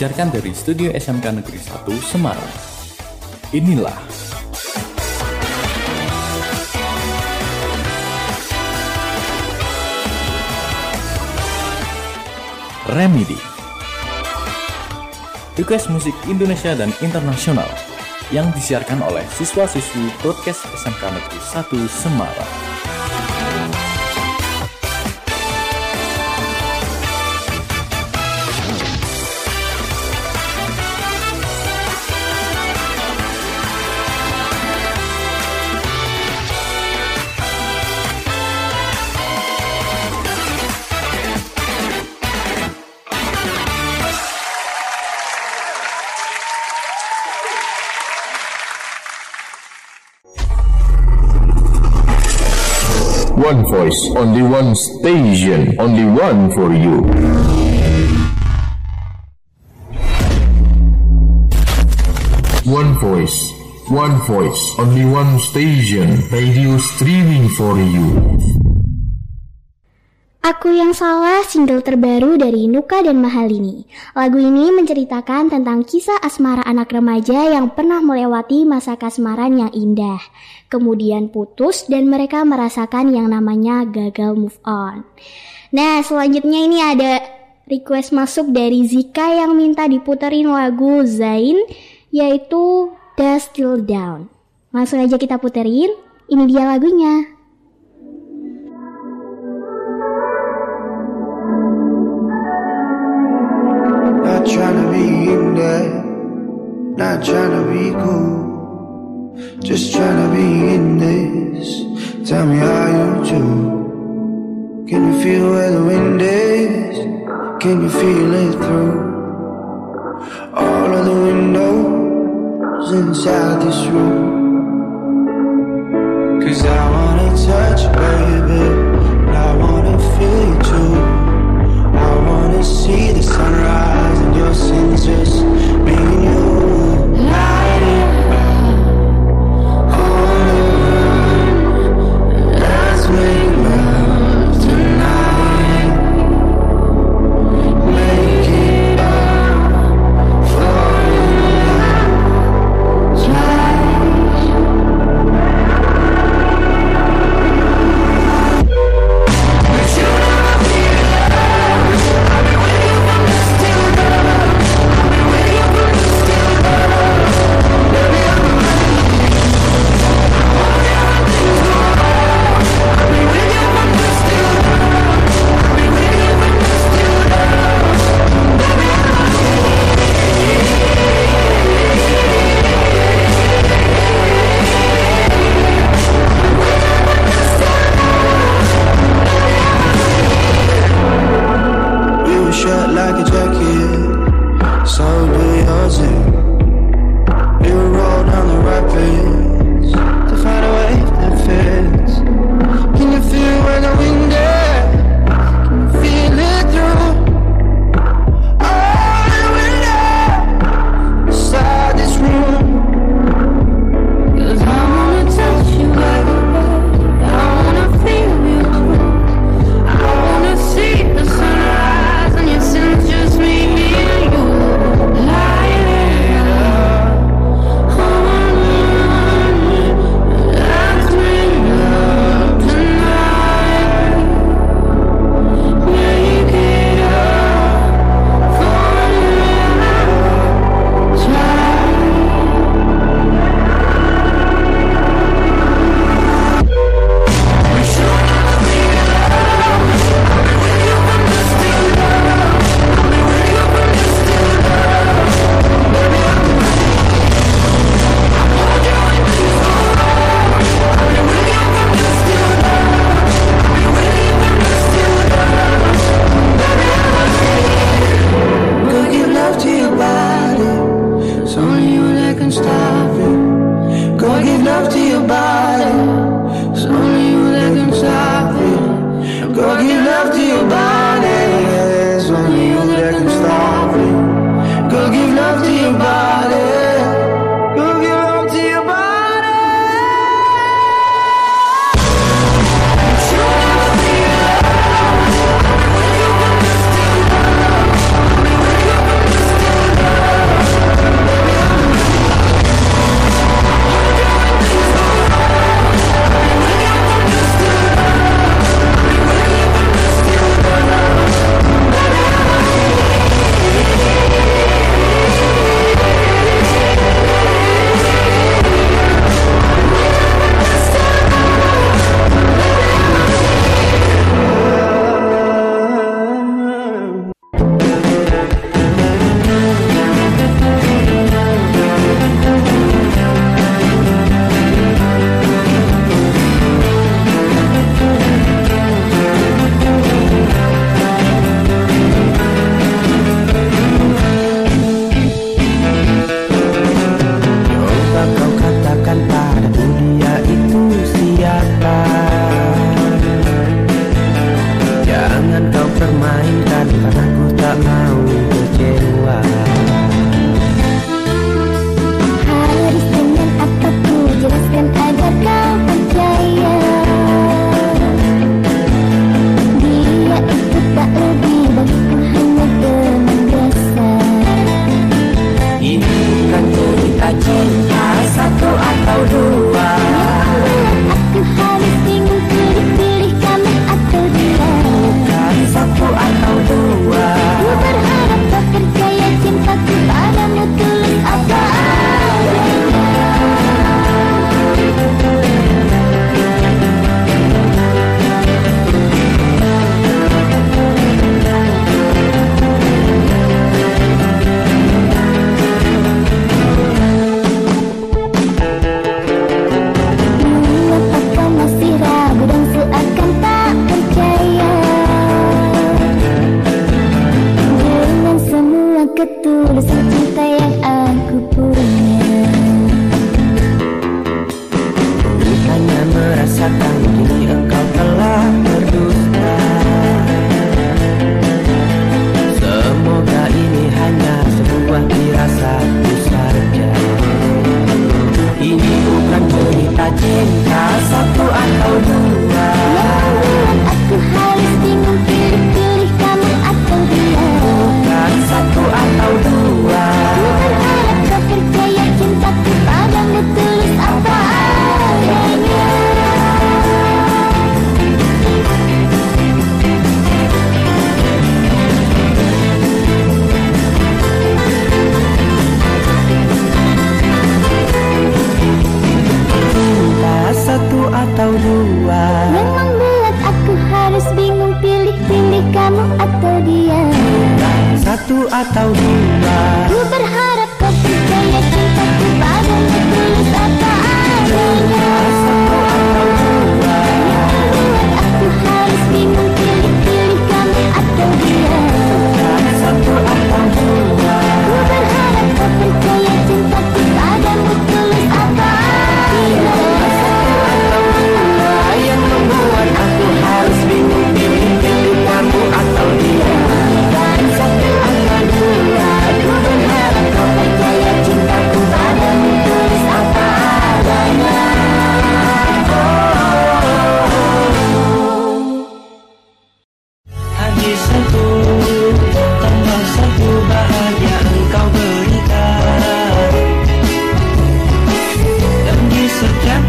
disiarkan dari Studio SMK Negeri 1 Semarang. Inilah Remedy Request musik Indonesia dan internasional yang disiarkan oleh siswa-siswi Broadcast SMK Negeri 1 Semarang. One voice, only one station, only one for you. One voice, one voice, only one station, radio streaming for you. Aku yang salah single terbaru dari Nuka dan Mahalini. Lagu ini menceritakan tentang kisah asmara anak remaja yang pernah melewati masa kasmaran yang indah. Kemudian putus dan mereka merasakan yang namanya gagal move on. Nah, selanjutnya ini ada request masuk dari Zika yang minta diputerin lagu Zain yaitu The Still Down. Langsung aja kita puterin. Ini dia lagunya. Not trying to be in there, not trying to be cool, just trying to be in this. Tell me how you do. Can you feel where the wind is? Can you feel it through all of the windows inside this room? Cause I wanna touch you, baby, and I wanna feel you too. Wanna see the sunrise and your sins just and you.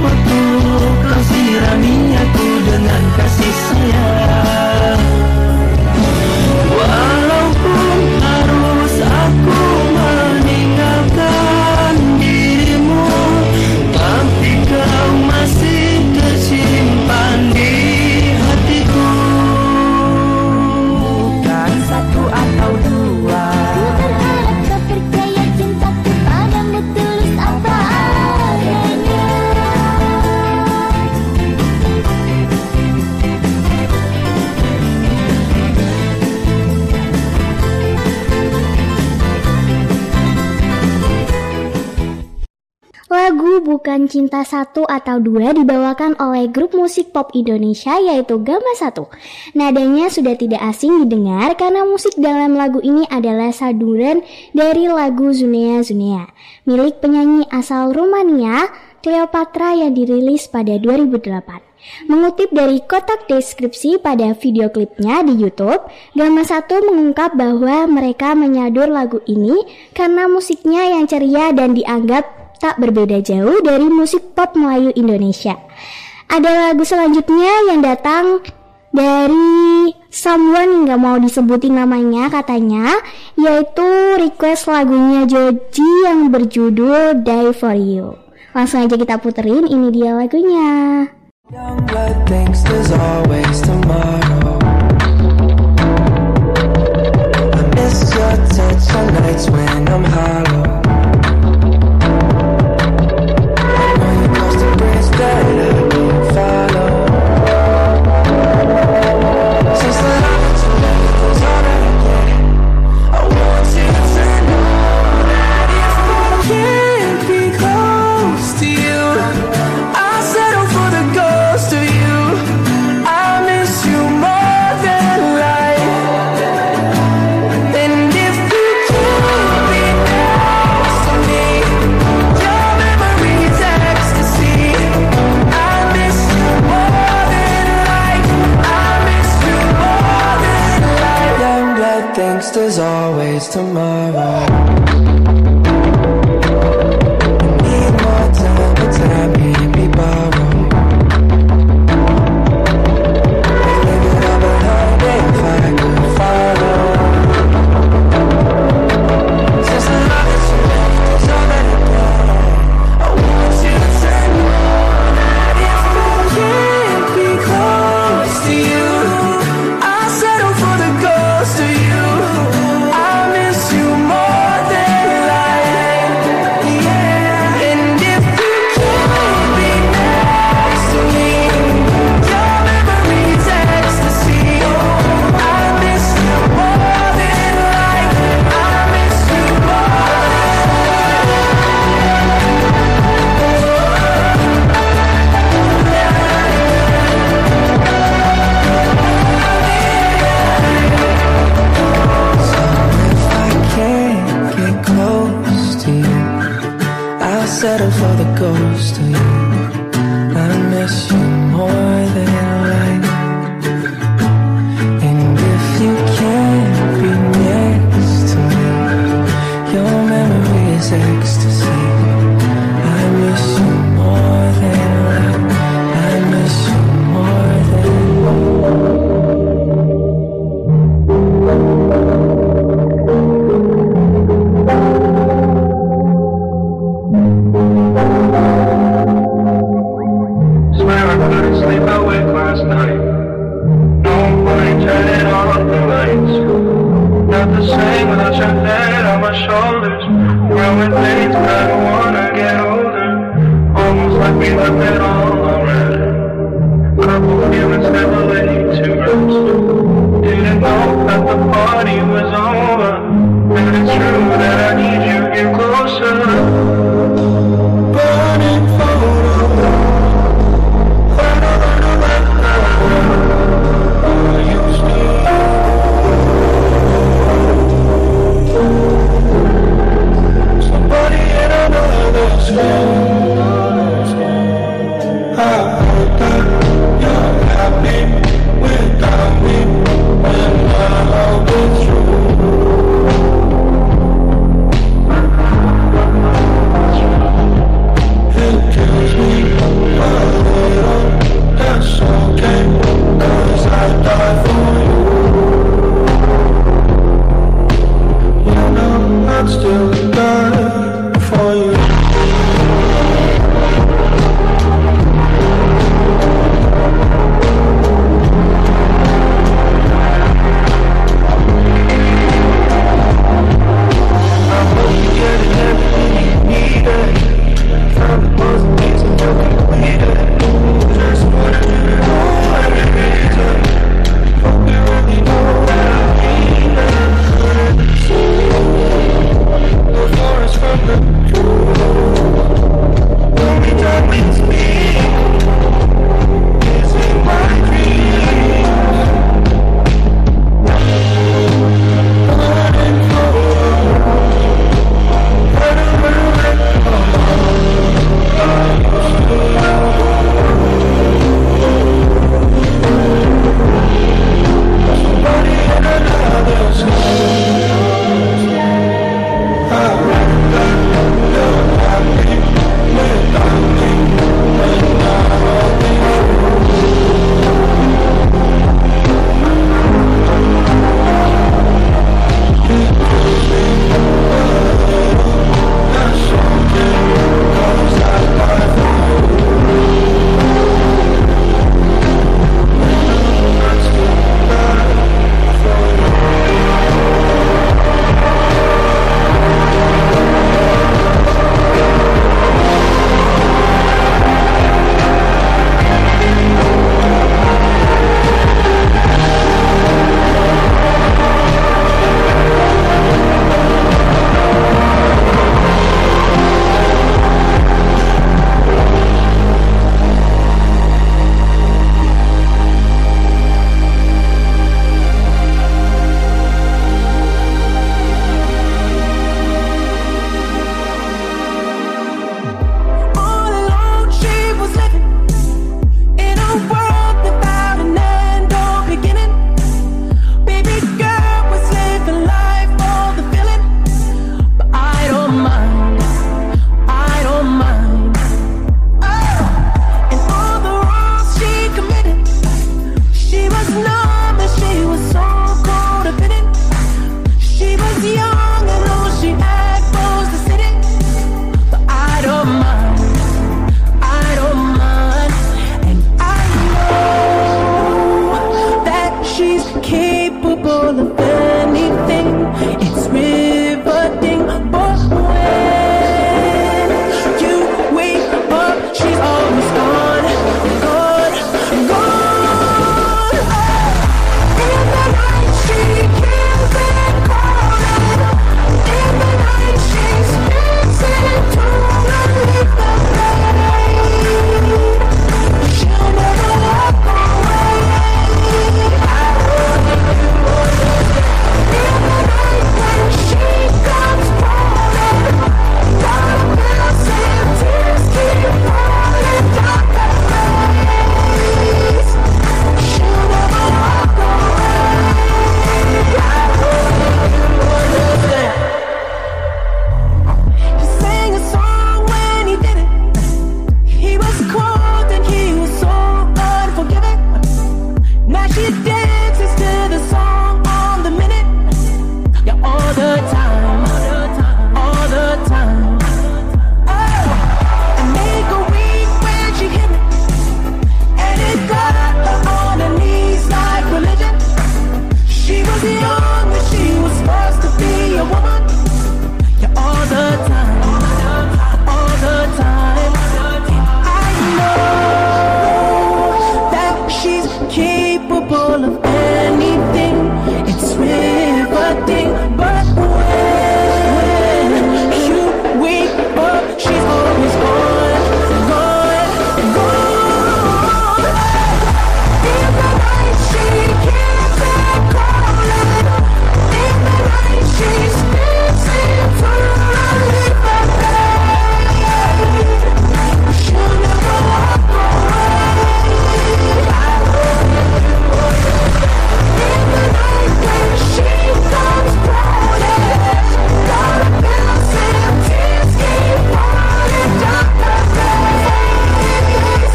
por tu Cinta Satu atau Dua dibawakan oleh grup musik pop Indonesia yaitu Gama Satu. Nadanya sudah tidak asing didengar karena musik dalam lagu ini adalah saduran dari lagu Zunea Zunea milik penyanyi asal Rumania Cleopatra yang dirilis pada 2008. Mengutip dari kotak deskripsi pada video klipnya di YouTube, Gama Satu mengungkap bahwa mereka menyadur lagu ini karena musiknya yang ceria dan dianggap tak berbeda jauh dari musik pop Melayu Indonesia. Ada lagu selanjutnya yang datang dari someone yang gak mau disebutin namanya katanya, yaitu request lagunya Joji yang berjudul Die For You. Langsung aja kita puterin, ini dia lagunya. The there's always tomorrow.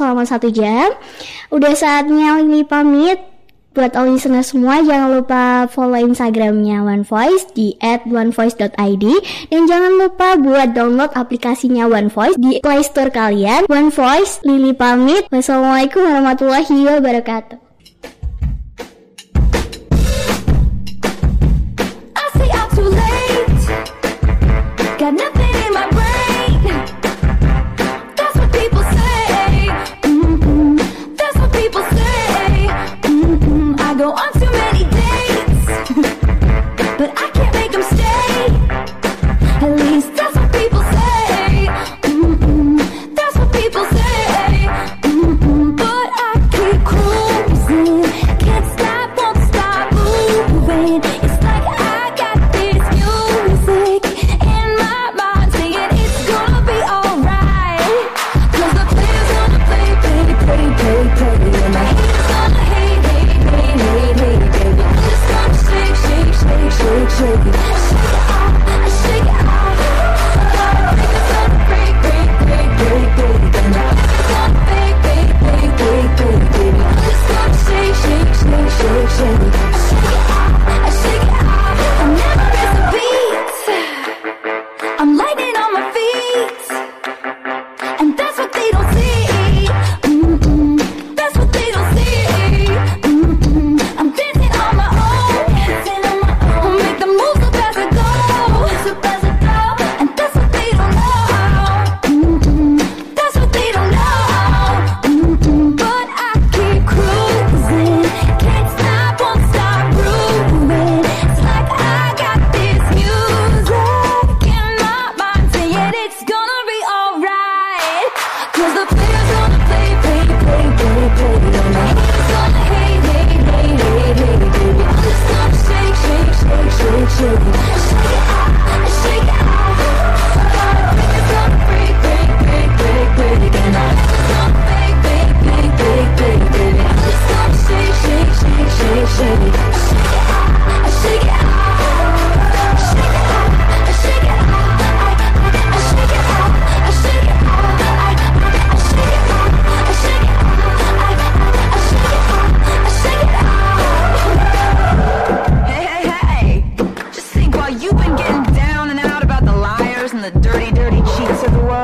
selama satu jam. Udah saatnya Lili pamit. Buat all listeners semua, jangan lupa follow Instagramnya One Voice di at onevoice.id Dan jangan lupa buat download aplikasinya One Voice di Play Store kalian One Voice, Lili pamit Wassalamualaikum warahmatullahi wabarakatuh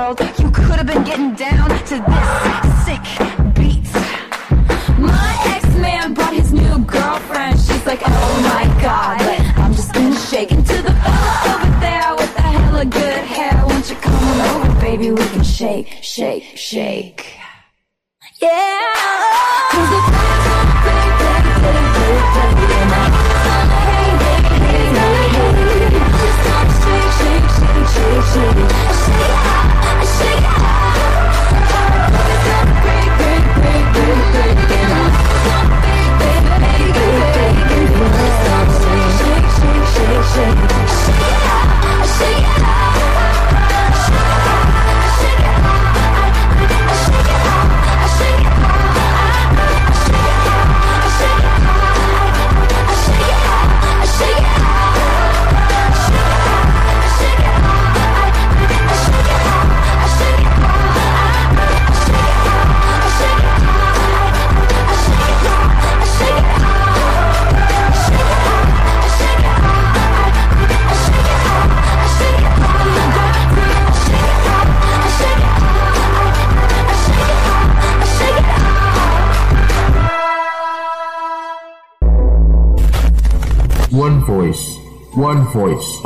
world. You could have been getting down to this sick beat. My ex-man brought his new girlfriend. She's like, oh my god, but I'm just gonna shake into the fella over there with the hella good hair. Won't you come on over, baby? We can shake, shake, shake. Yeah. Cause the fans are big, big, big, big, big, big, big, big.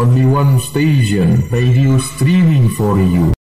only one station, radio streaming for you.